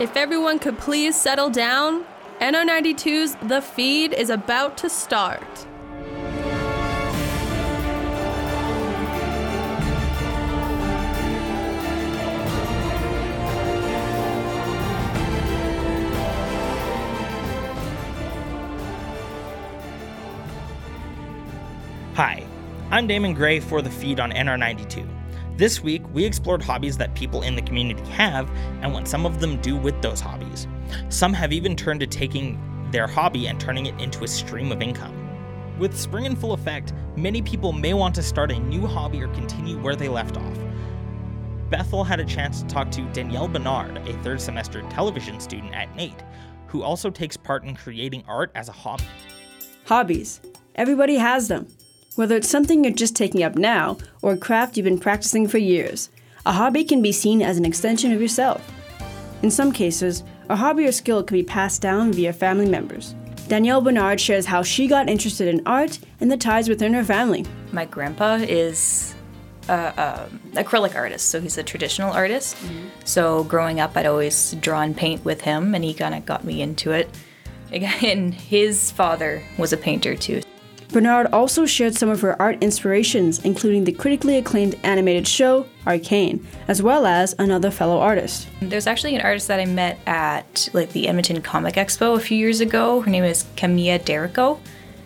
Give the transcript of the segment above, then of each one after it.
If everyone could please settle down, NR92's The Feed is about to start. Hi, I'm Damon Gray for The Feed on NR92. This week, we explored hobbies that people in the community have and what some of them do with those hobbies. Some have even turned to taking their hobby and turning it into a stream of income. With spring in full effect, many people may want to start a new hobby or continue where they left off. Bethel had a chance to talk to Danielle Bernard, a third semester television student at NAIT, who also takes part in creating art as a hobby. Hobbies. Everybody has them. Whether it's something you're just taking up now or a craft you've been practicing for years, a hobby can be seen as an extension of yourself. In some cases, a hobby or skill can be passed down via family members. Danielle Bernard shares how she got interested in art and the ties within her family. My grandpa is a, acrylic artist, so he's a traditional artist. Mm-hmm. So growing up, I'd always draw and paint with him, and he kind of got me into it. Again, his father was a painter too. Bernard also shared some of her art inspirations, including the critically acclaimed animated show Arcane, as well as another fellow artist. There's actually an artist that I met at like the Edmonton Comic Expo a few years ago. Her name is Camilla d'Errico.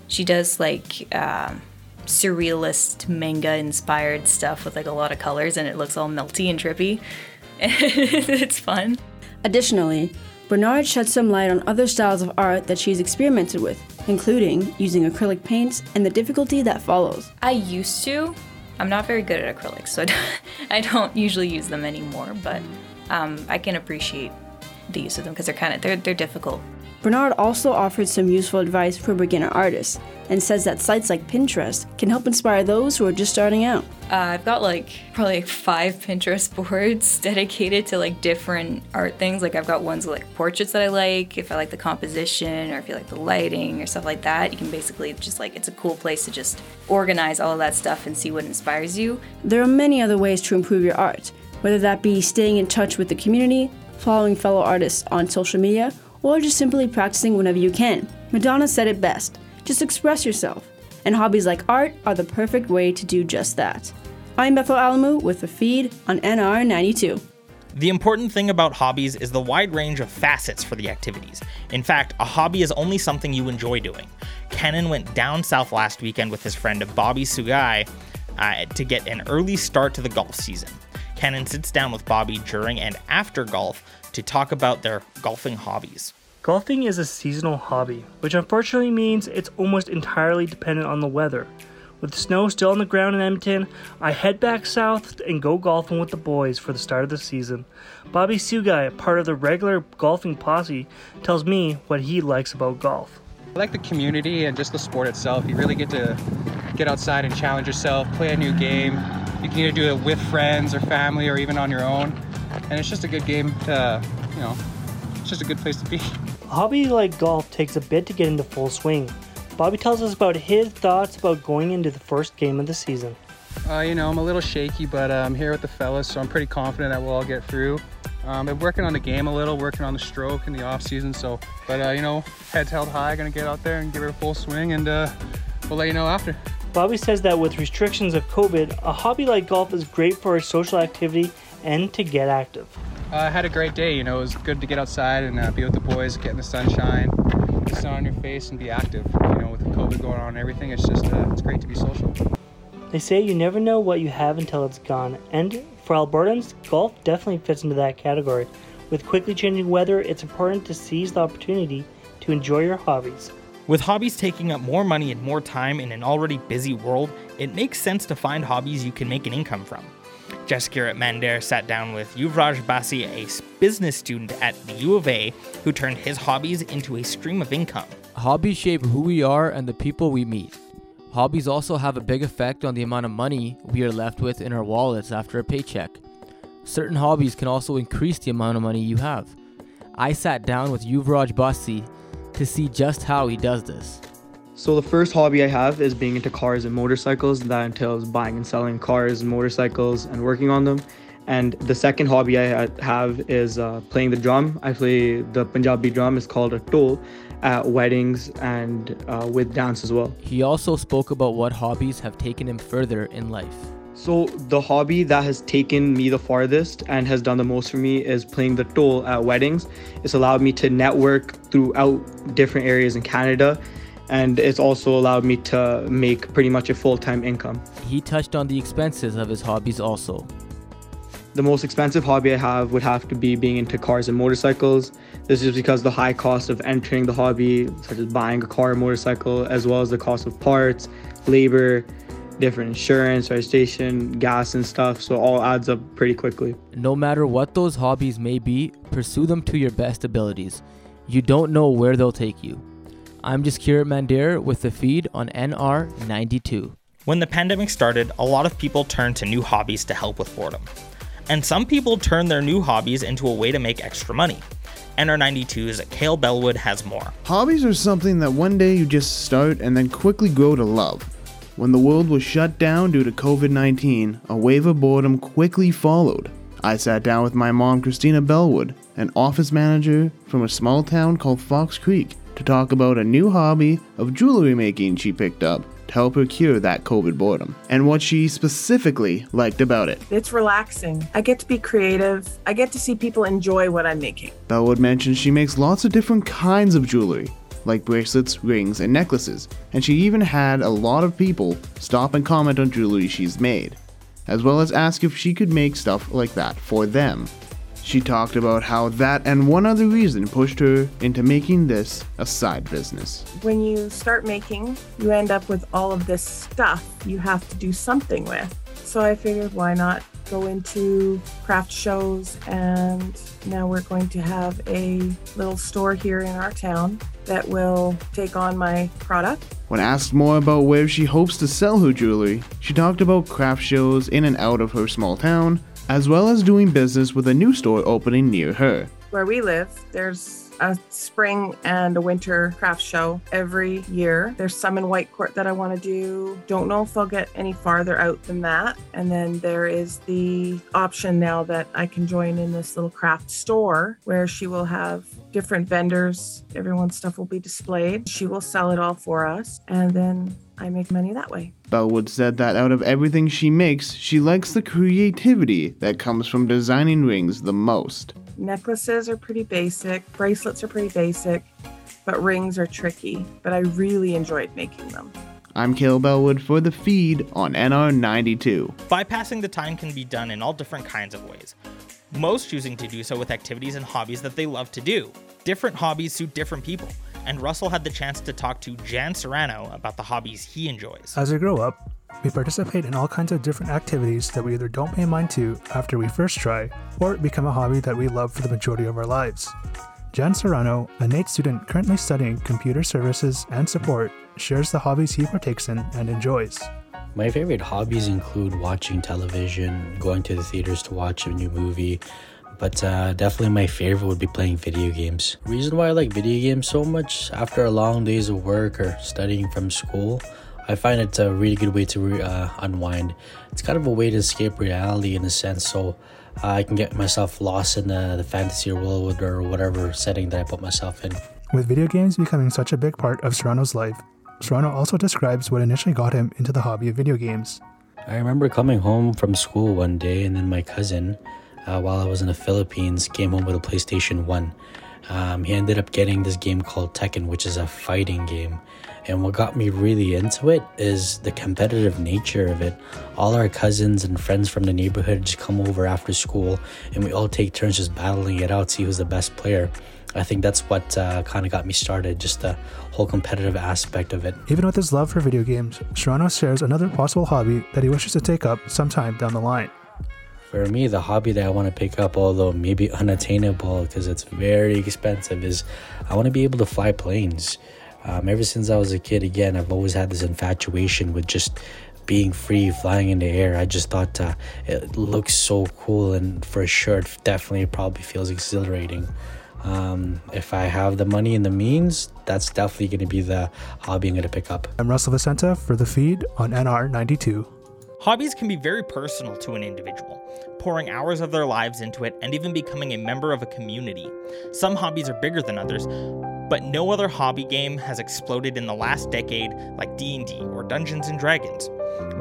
She does like um, surrealist manga inspired stuff with like a lot of colors, and it looks all melty and trippy. it's fun. Additionally, Bernard sheds some light on other styles of art that she's experimented with, including using acrylic paints and the difficulty that follows. I used to. I'm not very good at acrylics, so I don't usually use them anymore, but um, I can appreciate the use of them because they're kind of they're, they're difficult. Bernard also offered some useful advice for beginner artists and says that sites like Pinterest can help inspire those who are just starting out. Uh, I've got like probably like five Pinterest boards dedicated to like different art things. Like I've got ones with like portraits that I like, if I like the composition or if you like the lighting or stuff like that. You can basically just like it's a cool place to just organize all of that stuff and see what inspires you. There are many other ways to improve your art, whether that be staying in touch with the community, following fellow artists on social media, or just simply practicing whenever you can. Madonna said it best just express yourself. And hobbies like art are the perfect way to do just that. I'm Bethel Alamu with the feed on NR92. The important thing about hobbies is the wide range of facets for the activities. In fact, a hobby is only something you enjoy doing. Kenan went down south last weekend with his friend Bobby Sugai uh, to get an early start to the golf season. Kenan sits down with Bobby during and after golf to talk about their golfing hobbies. Golfing is a seasonal hobby, which unfortunately means it's almost entirely dependent on the weather. With snow still on the ground in Edmonton, I head back south and go golfing with the boys for the start of the season. Bobby Sugai, part of the regular golfing posse, tells me what he likes about golf. I like the community and just the sport itself. You really get to get outside and challenge yourself, play a new game. You can either do it with friends or family or even on your own. And it's just a good game to, you know, it's just a good place to be. A hobby like golf takes a bit to get into full swing. Bobby tells us about his thoughts about going into the first game of the season. Uh, you know, I'm a little shaky, but uh, I'm here with the fellas, so I'm pretty confident that we'll all get through. Um, I'm working on the game a little, working on the stroke in the off season. So, but uh, you know, heads held high, gonna get out there and give it a full swing, and uh, we'll let you know after. Bobby says that with restrictions of COVID, a hobby like golf is great for a social activity and to get active. Uh, I had a great day. You know, it was good to get outside and uh, be with the boys, get in the sunshine, the sun on your face, and be active. You know, with COVID going on and everything, it's just uh, it's great to be social. They say you never know what you have until it's gone, and for Albertans, golf definitely fits into that category. With quickly changing weather, it's important to seize the opportunity to enjoy your hobbies. With hobbies taking up more money and more time in an already busy world, it makes sense to find hobbies you can make an income from. Jessica Mander sat down with Yuvraj Basi, a business student at the U of A, who turned his hobbies into a stream of income. Hobbies shape who we are and the people we meet. Hobbies also have a big effect on the amount of money we are left with in our wallets after a paycheck. Certain hobbies can also increase the amount of money you have. I sat down with Yuvraj Basi to see just how he does this. So the first hobby I have is being into cars and motorcycles. That entails buying and selling cars and motorcycles and working on them. And the second hobby I have is uh, playing the drum. I play the Punjabi drum. It's called a dhol at weddings and uh, with dance as well. He also spoke about what hobbies have taken him further in life. So the hobby that has taken me the farthest and has done the most for me is playing the dhol at weddings. It's allowed me to network throughout different areas in Canada and it's also allowed me to make pretty much a full-time income. He touched on the expenses of his hobbies also. The most expensive hobby I have would have to be being into cars and motorcycles. This is because the high cost of entering the hobby, such as buying a car or motorcycle, as well as the cost of parts, labor, different insurance, registration, gas, and stuff. So all adds up pretty quickly. No matter what those hobbies may be, pursue them to your best abilities. You don't know where they'll take you. I'm Jaskirat Mander with the feed on NR92. When the pandemic started, a lot of people turned to new hobbies to help with boredom. And some people turned their new hobbies into a way to make extra money. NR92's Kale Bellwood has more. Hobbies are something that one day you just start and then quickly grow to love. When the world was shut down due to COVID 19, a wave of boredom quickly followed. I sat down with my mom, Christina Bellwood, an office manager from a small town called Fox Creek, to talk about a new hobby of jewelry making she picked up to help her cure that COVID boredom, and what she specifically liked about it. It's relaxing. I get to be creative. I get to see people enjoy what I'm making. Bellwood mentions she makes lots of different kinds of jewelry, like bracelets, rings, and necklaces, and she even had a lot of people stop and comment on jewelry she's made, as well as ask if she could make stuff like that for them. She talked about how that and one other reason pushed her into making this a side business. When you start making, you end up with all of this stuff you have to do something with. So I figured why not go into craft shows and now we're going to have a little store here in our town that will take on my product. When asked more about where she hopes to sell her jewelry, she talked about craft shows in and out of her small town, as well as doing business with a new store opening near her. Where we live, there's a spring and a winter craft show every year. There's some in Whitecourt that I want to do. Don't know if I'll get any farther out than that. And then there is the option now that I can join in this little craft store where she will have different vendors. Everyone's stuff will be displayed. She will sell it all for us. And then I make money that way. Bellwood said that out of everything she makes, she likes the creativity that comes from designing rings the most. Necklaces are pretty basic, bracelets are pretty basic, but rings are tricky. But I really enjoyed making them. I'm Kale Bellwood for the feed on NR92. Bypassing the time can be done in all different kinds of ways. Most choosing to do so with activities and hobbies that they love to do. Different hobbies suit different people, and Russell had the chance to talk to Jan Serrano about the hobbies he enjoys. As we grow up, we participate in all kinds of different activities that we either don't pay mind to after we first try, or become a hobby that we love for the majority of our lives. Jan Serrano, a NAIT student currently studying computer services and support, shares the hobbies he partakes in and enjoys. My favorite hobbies include watching television, going to the theaters to watch a new movie, but uh, definitely my favorite would be playing video games. Reason why I like video games so much after a long days of work or studying from school, I find it's a really good way to uh, unwind. It's kind of a way to escape reality in a sense, so uh, I can get myself lost in the, the fantasy world or whatever setting that I put myself in. With video games becoming such a big part of Serrano's life, Serrano also describes what initially got him into the hobby of video games. I remember coming home from school one day, and then my cousin, uh, while I was in the Philippines, came home with a PlayStation 1. Um, he ended up getting this game called Tekken, which is a fighting game. And what got me really into it is the competitive nature of it. All our cousins and friends from the neighborhood just come over after school, and we all take turns just battling it out, see who's the best player. I think that's what uh, kind of got me started, just the whole competitive aspect of it. Even with his love for video games, Serrano shares another possible hobby that he wishes to take up sometime down the line. For me, the hobby that I want to pick up, although maybe unattainable because it's very expensive, is I want to be able to fly planes. Um, ever since I was a kid, again, I've always had this infatuation with just being free, flying in the air. I just thought uh, it looks so cool, and for sure, it definitely probably feels exhilarating. Um, if I have the money and the means, that's definitely going to be the hobby I'm going to pick up. I'm Russell Vicenta for the feed on NR92. Hobbies can be very personal to an individual, pouring hours of their lives into it and even becoming a member of a community. Some hobbies are bigger than others, but no other hobby game has exploded in the last decade like D&D or Dungeons and Dragons.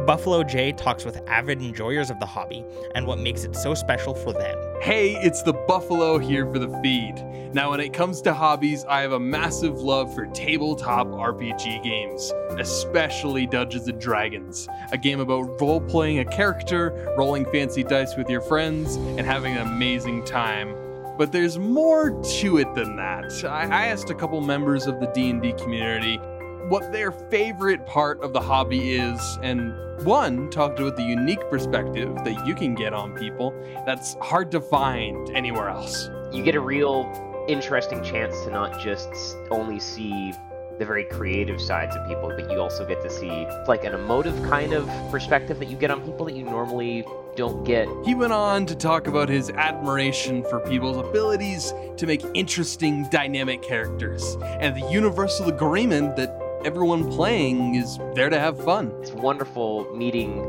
Buffalo J talks with avid enjoyers of the hobby and what makes it so special for them. Hey, it's the Buffalo here for the feed. Now, when it comes to hobbies, I have a massive love for tabletop RPG games, especially Dungeons and Dragons, a game about role playing a character, rolling fancy dice with your friends, and having an amazing time. But there's more to it than that. I, I asked a couple members of the D&D community what their favorite part of the hobby is, and one talked about the unique perspective that you can get on people that's hard to find anywhere else. You get a real interesting chance to not just only see the very creative sides of people, but you also get to see like an emotive kind of perspective that you get on people that you normally don't get. He went on to talk about his admiration for people's abilities to make interesting, dynamic characters, and the universal agreement that everyone playing is there to have fun. It's wonderful meeting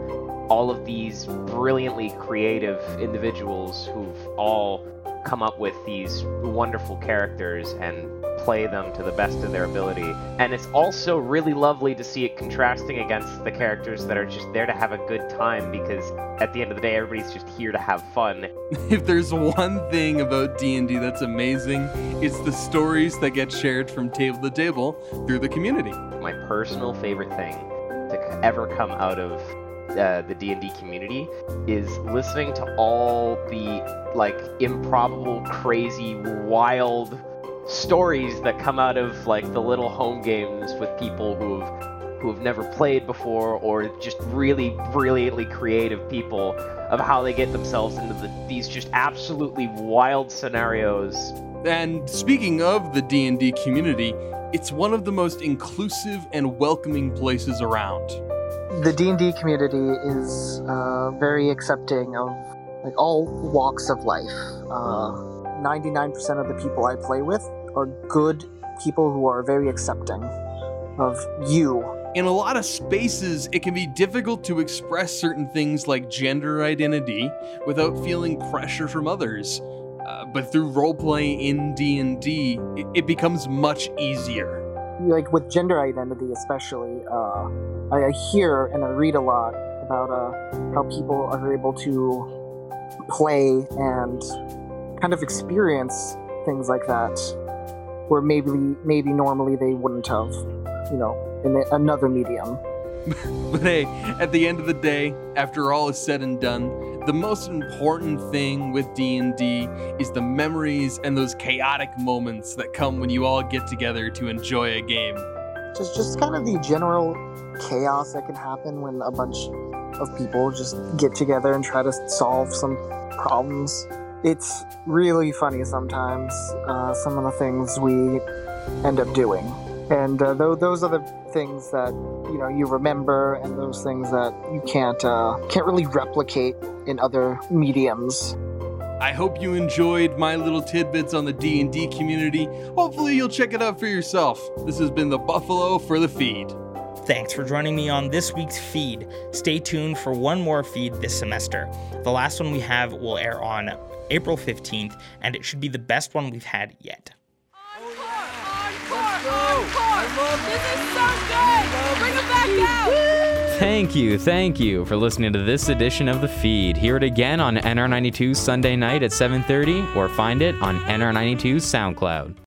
all of these brilliantly creative individuals who've all come up with these wonderful characters and play them to the best of their ability. And it's also really lovely to see it contrasting against the characters that are just there to have a good time because at the end of the day everybody's just here to have fun. if there's one thing about D&D that's amazing, it's the stories that get shared from table to table through the community. My personal favorite thing to ever come out of uh, the D&D community is listening to all the like improbable, crazy, wild stories that come out of like the little home games with people who've who have never played before or just really brilliantly creative people of how they get themselves into the, these just absolutely wild scenarios. And speaking of the D&D community, it's one of the most inclusive and welcoming places around. The D&D community is uh, very accepting of like all walks of life. Uh, 99% of the people I play with are good people who are very accepting of you. In a lot of spaces, it can be difficult to express certain things like gender identity without feeling pressure from others. Uh, but through roleplay in D&D, it, it becomes much easier. Like with gender identity, especially, uh, I, I hear and I read a lot about uh, how people are able to play and kind of experience things like that where maybe maybe normally they wouldn't have, you know, in another medium. but hey, at the end of the day, after all is said and done, the most important thing with D&D is the memories and those chaotic moments that come when you all get together to enjoy a game. Just just kind of the general chaos that can happen when a bunch of people just get together and try to solve some problems it's really funny sometimes, uh, some of the things we end up doing. And uh, th- those are the things that you know you remember, and those things that you can't uh, can't really replicate in other mediums. I hope you enjoyed my little tidbits on the D&D community. Hopefully you'll check it out for yourself. This has been the Buffalo for the feed. Thanks for joining me on this week's feed. Stay tuned for one more feed this semester. The last one we have will air on April 15th, and it should be the best one we've had yet. Thank you, thank you for listening to this edition of The Feed. Hear it again on NR92 Sunday night at 7.30 or find it on NR92 SoundCloud.